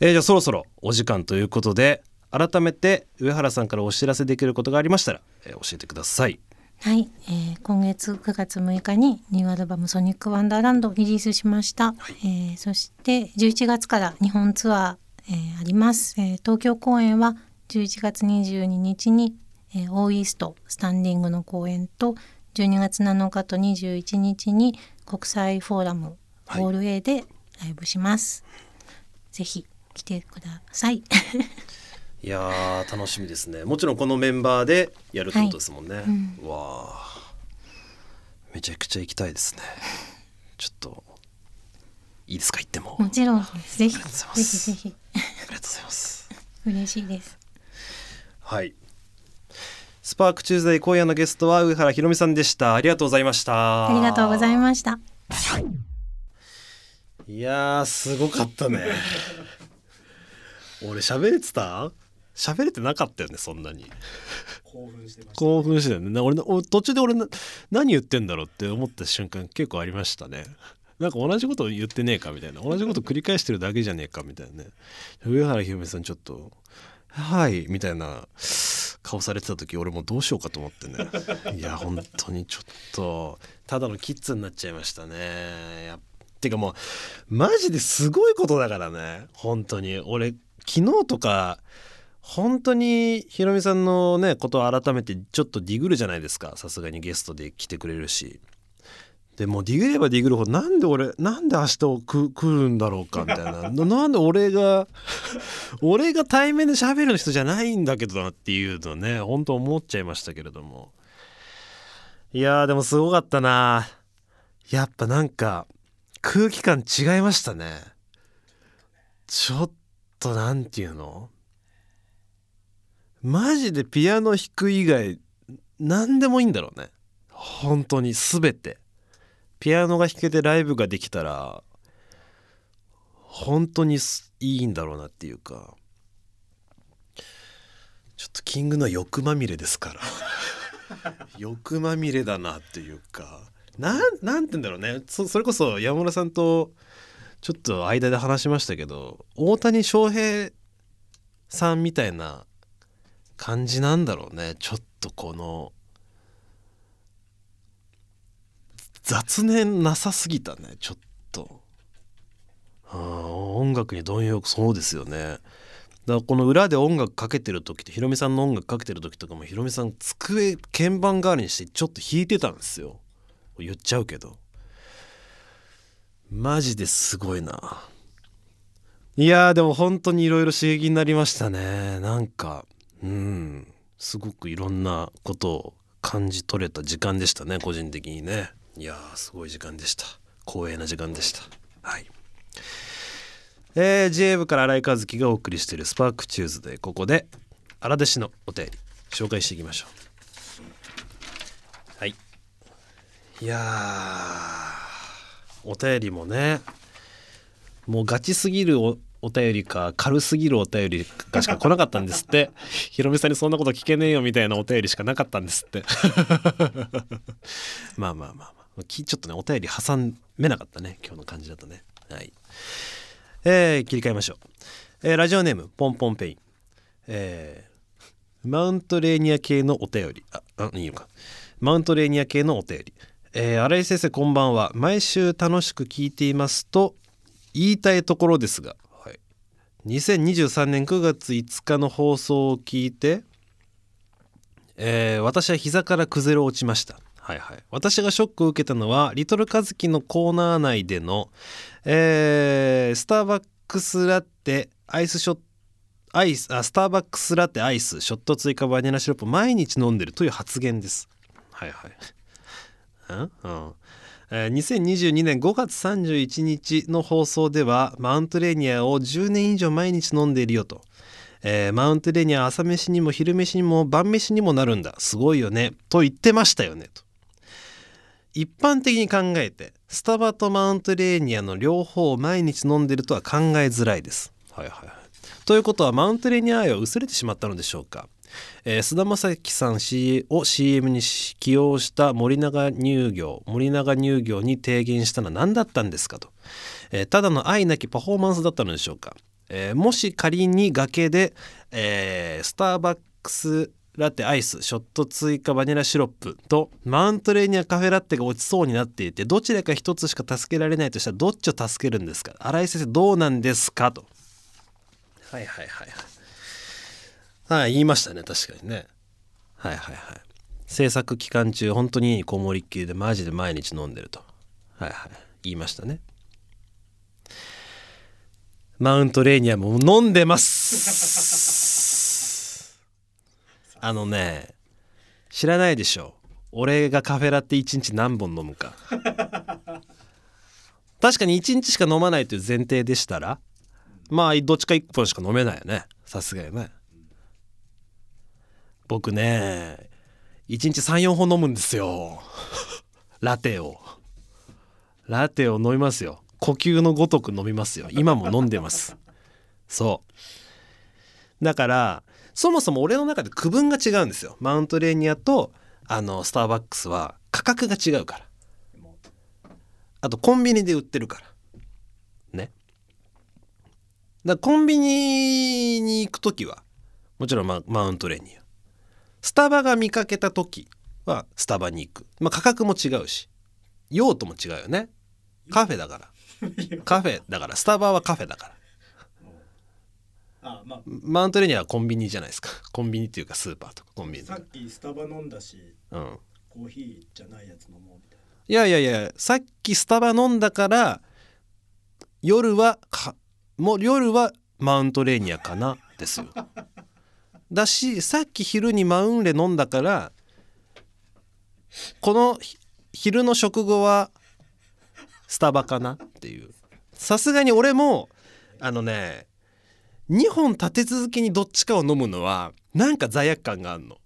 えーじゃあそろそろお時間ということで改めて上原さんからお知らせできることがありましたら、えー教えてください。はい、えー今月9月6日にニューアルバム「ソニック・ワンダーランド」リリースしました、えーそして11月から日本ツアー、えーあります、えー東京公演は11月22日に、えーオーイーストスタンディングの公演と12月7日と21日に国際フォーラムはい。ホール A でライブします、ぜひ来てください。いやー楽しみですね。もちろんこのメンバーでやるってことですもんね、うん。うわー。めちゃくちゃ行きたいですね。ちょっといいですか行っても。もちろんぜひありがとうございまぜすひぜひ。ありがとうございます。嬉しいです。はい。スパークチューズデー今夜のゲストは上原ひろみさんでした。ありがとうございました。ありがとうございました。いやーすごかったね。俺喋れてた？喋れてなかったよねそんなに。興奮してました、興奮してね。な俺俺途中で俺な何言ってんだろうって思った瞬間結構ありましたねなんか同じこと言ってねえかみたいな。同じこと繰り返してるだけじゃねえかみたいなね。上原ひろみさんちょっと「はい」みたいな顔されてた時俺もうどうしようかと思ってね。いや本当にちょっとただのキッズになっちゃいましたね。やってかもうマジですごいことだからね。本当に。俺昨日とか本当にひろみさんのねことを改めてちょっとディグるじゃないですか。さすがにゲストで来てくれるしでもうディグればディグるほどなんで俺なんで明日をく来るんだろうかみたいな。なんで俺が 俺が対面で喋る人じゃないんだけどなっていうのね本当思っちゃいましたけれども。いやでもすごかったな。やっぱなんか空気感違いましたね。ちょっとなんていうの？マジでピアノ弾く以外何でもいいんだろうね。本当に全て。ピアノが弾けてライブができたら本当にいいんだろうなっていうかちょっとキングの欲まみれですから。欲まみれだなっていうかなんなんて言うんだろうね。そそれこそ山村さんとちょっと間で話しましたけど大谷翔平さんみたいな感じなんだろうね。ちょっとこの雑念なさすぎたねちょっと。音楽に貪欲そうですよね。だからこの裏で音楽かけてる時ってヒロミさんの音楽かけてる時とかもヒロミさん机鍵盤代わりにしてちょっと弾いてたんですよ。言っちゃうけど。マジですごいな。いやーでも本当にいろいろ刺激になりましたね。なんかうん。すごくいろんなことを感じ取れた時間でしたね個人的にね。いやーすごい時間でした。光栄な時間でした。はい。えー、J 部から新井和樹がお送りしているスパークチューズでここで荒弟子のお便り紹介していきましょう。はい。いやお便りもねもうガチすぎるおお便りか軽すぎるお便りかしか来なかったんですって。ひろみさんにそんなこと聞けねえよみたいなお便りしかなかったんですって。まあまあまあまあ。ちょっとねお便り挟めなかったね今日の感じだとね。はい。えー、切り替えましょう、えー、ラジオネームポンポンペイン。えー、マウントレーニア系のお便り。ああいいのか。マウントレーニア系のお便り。えー、新井先生こんばんは。毎週楽しく聞いていますと言いたいところですが。はい。2023年9月5日の放送を聞いて、えー、私は膝から崩れ落ちました。はいはい、私がショックを受けたのはリトルカズキのコーナー内での、えー、スターバックスラテアイスショットアイスあスターバックスラテアイスショット追加バニラシロップ毎日飲んでるという発言です。はいはい。うん？うん。2022年5月31日の放送ではマウントレーニアを10年以上毎日飲んでいるよと、えー、マウントレーニア朝飯にも昼飯にも晩飯にもなるんだ。すごいよね。と言ってましたよね。と一般的に考えてスタバとマウントレーニアの両方を毎日飲んでるとは考えづらいです。はいはいはい。ということはマウントレーニア愛は薄れてしまったのでしょうか？えー、菅田将暉さんを CM に起用した森永乳業森永乳業に提言したのは何だったんですかと、えー、ただの愛なきパフォーマンスだったのでしょうか、えー、もし仮に崖で、えスターバックスラテアイスショット追加バニラシロップとマウントレーニアカフェラテが落ちそうになっていてどちらか一つしか助けられないとしたらどっちを助けるんですか？新井先生どうなんですかと。はいはいはいはい。はい言いましたね。確かにね。はいはいはい制作期間中本当にこもりっきりでマジで毎日飲んでると。はいはい。言いましたね。マウントレーニアも飲んでます。あのね知らないでしょ。俺がカフェラテ1日何本飲むか。確かに1日しか飲まないという前提でしたらまあどっちか1本しか飲めないよね。さすがにね。僕ね1日34本飲むんですよ。ラテを。ラテを飲みますよ。呼吸のごとく飲みますよ。今も飲んでます。そう。だからそもそも俺の中で区分が違うんですよ。マウントレーニアとあのスターバックスは価格が違うから。あとコンビニで売ってるから。ね。だコンビニに行く時はもちろんママウントレーニア。スタバが見かけた時はスタバに行く、まあ、価格も違うし。用途も違うよね。カフェだから。カフェだから。スタバはカフェだからあまあ。マウントレーニアはコンビニじゃないですか。コンビニっていうかスーパーとか。コンビニさっきスタバ飲んだしうん。コーヒーじゃないやつ飲もうみたいいやいやいやさっきスタバ飲んだから夜はかもう夜はマウントレーニアかなですよ。だしさっき昼にマウンレ飲んだからこのひ昼の食後はスタバかなっていう。さすがに俺もあのね2本立て続けにどっちかを飲むのはなんか罪悪感があるの。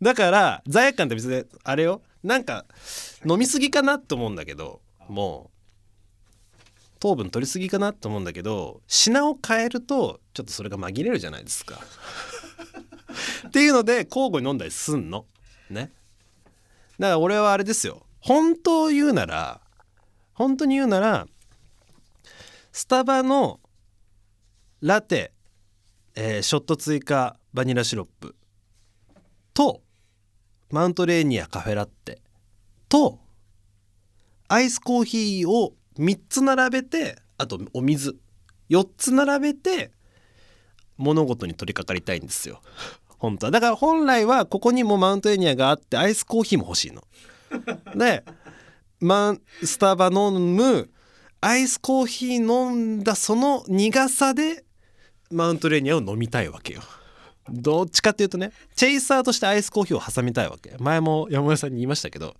だから罪悪感って別にあれよ。なんか飲みすぎかなと思うんだけどもう。糖分取りすぎかなと思うんだけど品を変えるとちょっとそれが紛れるじゃないですか。っていうので交互に飲んだりすんの。ね。だから俺はあれですよ。本当言うなら本当に言うならスタバのラテ、えーショット追加バニラシロップとマウントレーニアカフェラッテとアイスコーヒーを3つ並べてあとお水4つ並べて物事に取り掛かりたいんですよ。本当は。だから本来はここにもマウントレーニアがあってアイスコーヒーも欲しいの。でマンスタバ飲むアイスコーヒー飲んだその苦さでマウントレーニアを飲みたいわけよ。どっちかっていうとねチェイサーとしてアイスコーヒーを挟みたいわけ。前も山村さんに言いましたけど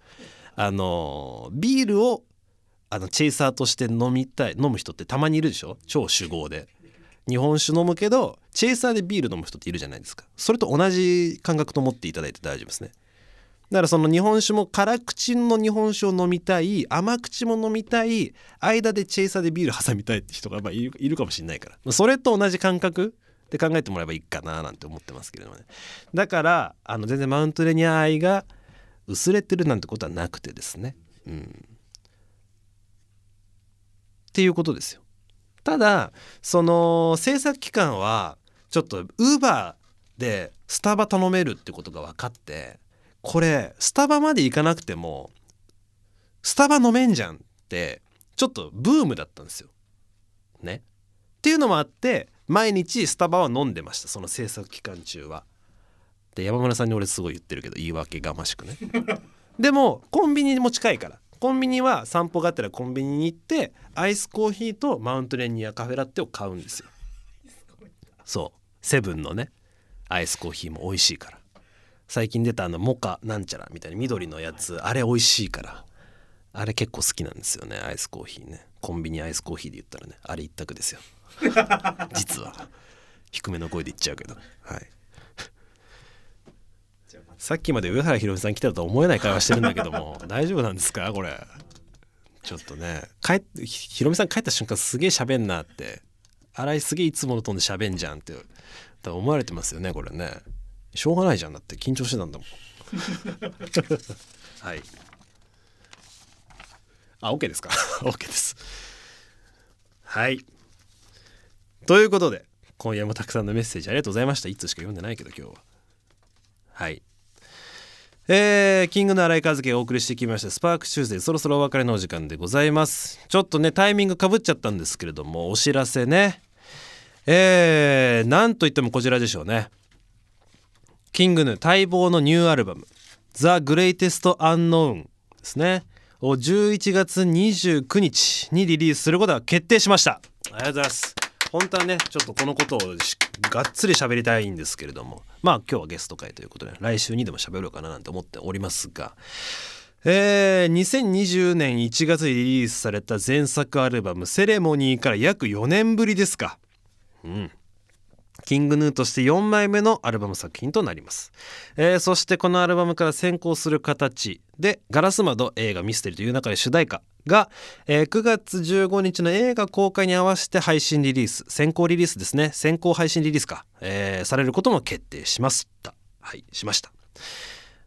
あのビールをあのチェイサーとして飲みたい飲む人ってたまにいるでしょ？超酒豪で。日本酒飲むけどチェイサーでビール飲む人っているじゃないですか。それと同じ感覚と思っていただいて大丈夫ですね。だからその日本酒も辛口の日本酒を飲みたい甘口も飲みたい間でチェイサーでビール挟みたいって人がまあいるかもしれないから。それと同じ感覚で考えてもらえばいいかななんて思ってますけれどもね。だからあの全然マウントレニア愛が薄れてるなんてことはなくてですね。うん。っていうことですよ。ただその制作期間はちょっとウーバーでスタバ頼めるってことが分かってこれスタバまで行かなくてもスタバ飲めんじゃんってちょっとブームだったんですよ。ね。っていうのもあって毎日スタバは飲んでましたその制作期間中は。で山村さんに俺すごい言ってるけど言い訳がましくね。でもコンビニも近いからコンビニは散歩がてらコンビニに行ってアイスコーヒーとマウントレーニアカフェラテを買うんですよ。そうセブンのねアイスコーヒーも美味しいから。最近出たあのモカなんちゃらみたいな緑のやつあれ美味しいから。あれ結構好きなんですよね。アイスコーヒーね。コンビニアイスコーヒーで言ったらね。あれ一択ですよ。実は。低めの声で言っちゃうけど。はい。さっきまで上原ひろみさん来てたと思えない会話してるんだけども 大丈夫なんですか？これ。ちょっとね。帰っひひろみさん帰った瞬間すげえ喋んなって。新井すげえいつものトーンで喋んじゃんって。思われてますよねこれねしょうがないじゃん。だって緊張してたんだもん。はい。あ OK ですか？OK です。はい。ということで今夜もたくさんのメッセージありがとうございました。一つしか読んでないけど今日は。はい。えー、 King Gnu の新井和輝がお送りしてきました。 SPARK TUESDAY そろそろお別れのお時間でございます。ちょっとねタイミングかぶっちゃったんですけれどもお知らせね。えー、なんといってもこちらでしょうねキングヌ待望のニューアルバム「The Greatest Unknown」ですね。を11月29日にリリースすることが決定しました。ありがとうございます。本当はねちょっとこのことをがっつり喋りたいんですけれども。まあ今日はゲスト会ということで来週にでも喋ろうかななんて思っておりますが。えー、2020年1月にリリースされた前作アルバム「セレモニー」から約4年ぶりですか。うん。キングヌーとして4枚目のアルバム作品となります、えーそしてこのアルバムから先行する形で「ガラス窓映画ミステリー」という中で主題歌が、えー9月15日の映画公開に合わせて配信リリース先行リリースですね。先行配信リリースか、えーされることも決定しました。はいしました。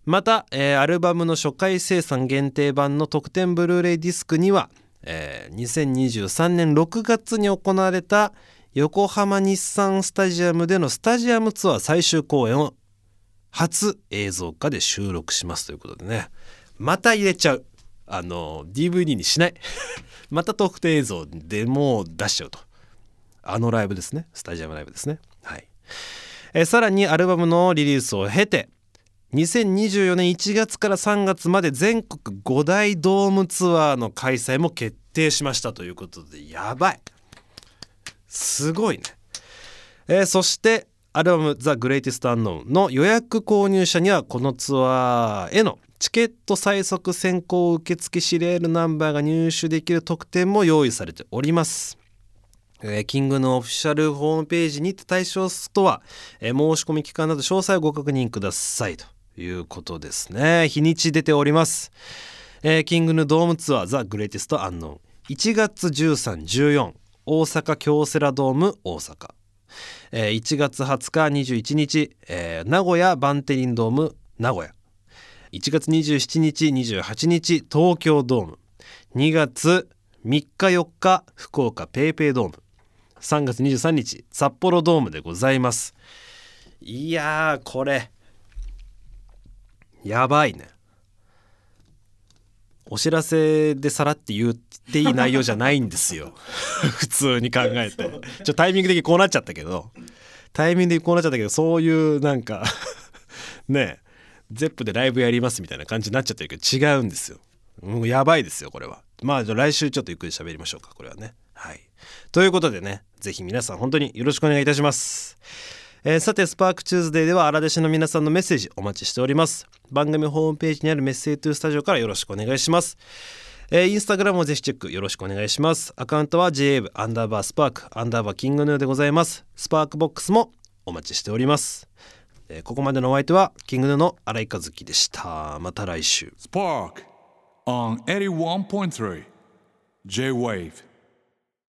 また、えーアルバムの初回生産限定版の特典ブルーレイディスクには、えー2023年6月に行われた横浜日産スタジアムでのスタジアムツアー最終公演を初映像化で収録しますということでね。また入れちゃう。あの DVD にしない。また特典映像でもう出しちゃうと。あのライブですね。スタジアムライブですね。はい。えさらにアルバムのリリースを経て2024年1月から3月まで全国5大ドームツアーの開催も決定しましたということでやばい。すごいね、えーそしてアルバム「THE GREATEST UNKNOWN」の予約購入者にはこのツアーへのチケット最速先行受付シリアルナンバーが入手できる特典も用意されております。えー King Gnu のオフィシャルホームページにて対象ストア、えー申し込み期間など詳細をご確認ください。ということですね。日にち出ております、えー King Gnu ドームツアー THE GREATEST UNKNOWN 1月1314大阪京セラドーム大阪、えー1月20日21日、えー名古屋バンテリンドーム名古屋。1月27日28日東京ドーム。2月3日4日福岡ペイペイドーム。3月23日札幌ドームでございます。いやーこれ。やばいね。お知らせでさらって言っていい内容じゃないんですよ。普通に考えて。ちょタイミング的にこうなっちゃったけど。タイミングでこうなっちゃったけどそういうなんか ねえ Zepp でライブやりますみたいな感じになっちゃってるけど違うんですよ。もうやばいですよこれは。まあじゃあ来週ちょっとゆっくり喋りましょうかこれはね。はい。ということでねぜひ皆さん本当によろしくお願いいたしますえーさて SPARK TUESDAY では荒弟子の皆さんのメッセージお待ちしております。番組ホームページにある Message to Studio からよろしくお願いします。えーインスタグラムもぜひチェックよろしくお願いします。アカウントは JAV アンダーバースパークアンダーバーキングヌーでございます。 SPARK BOX もお待ちしております、えーここまでのお相手は King Gnu の新井和輝でした。また来週。Spark on 81.3 J Wave.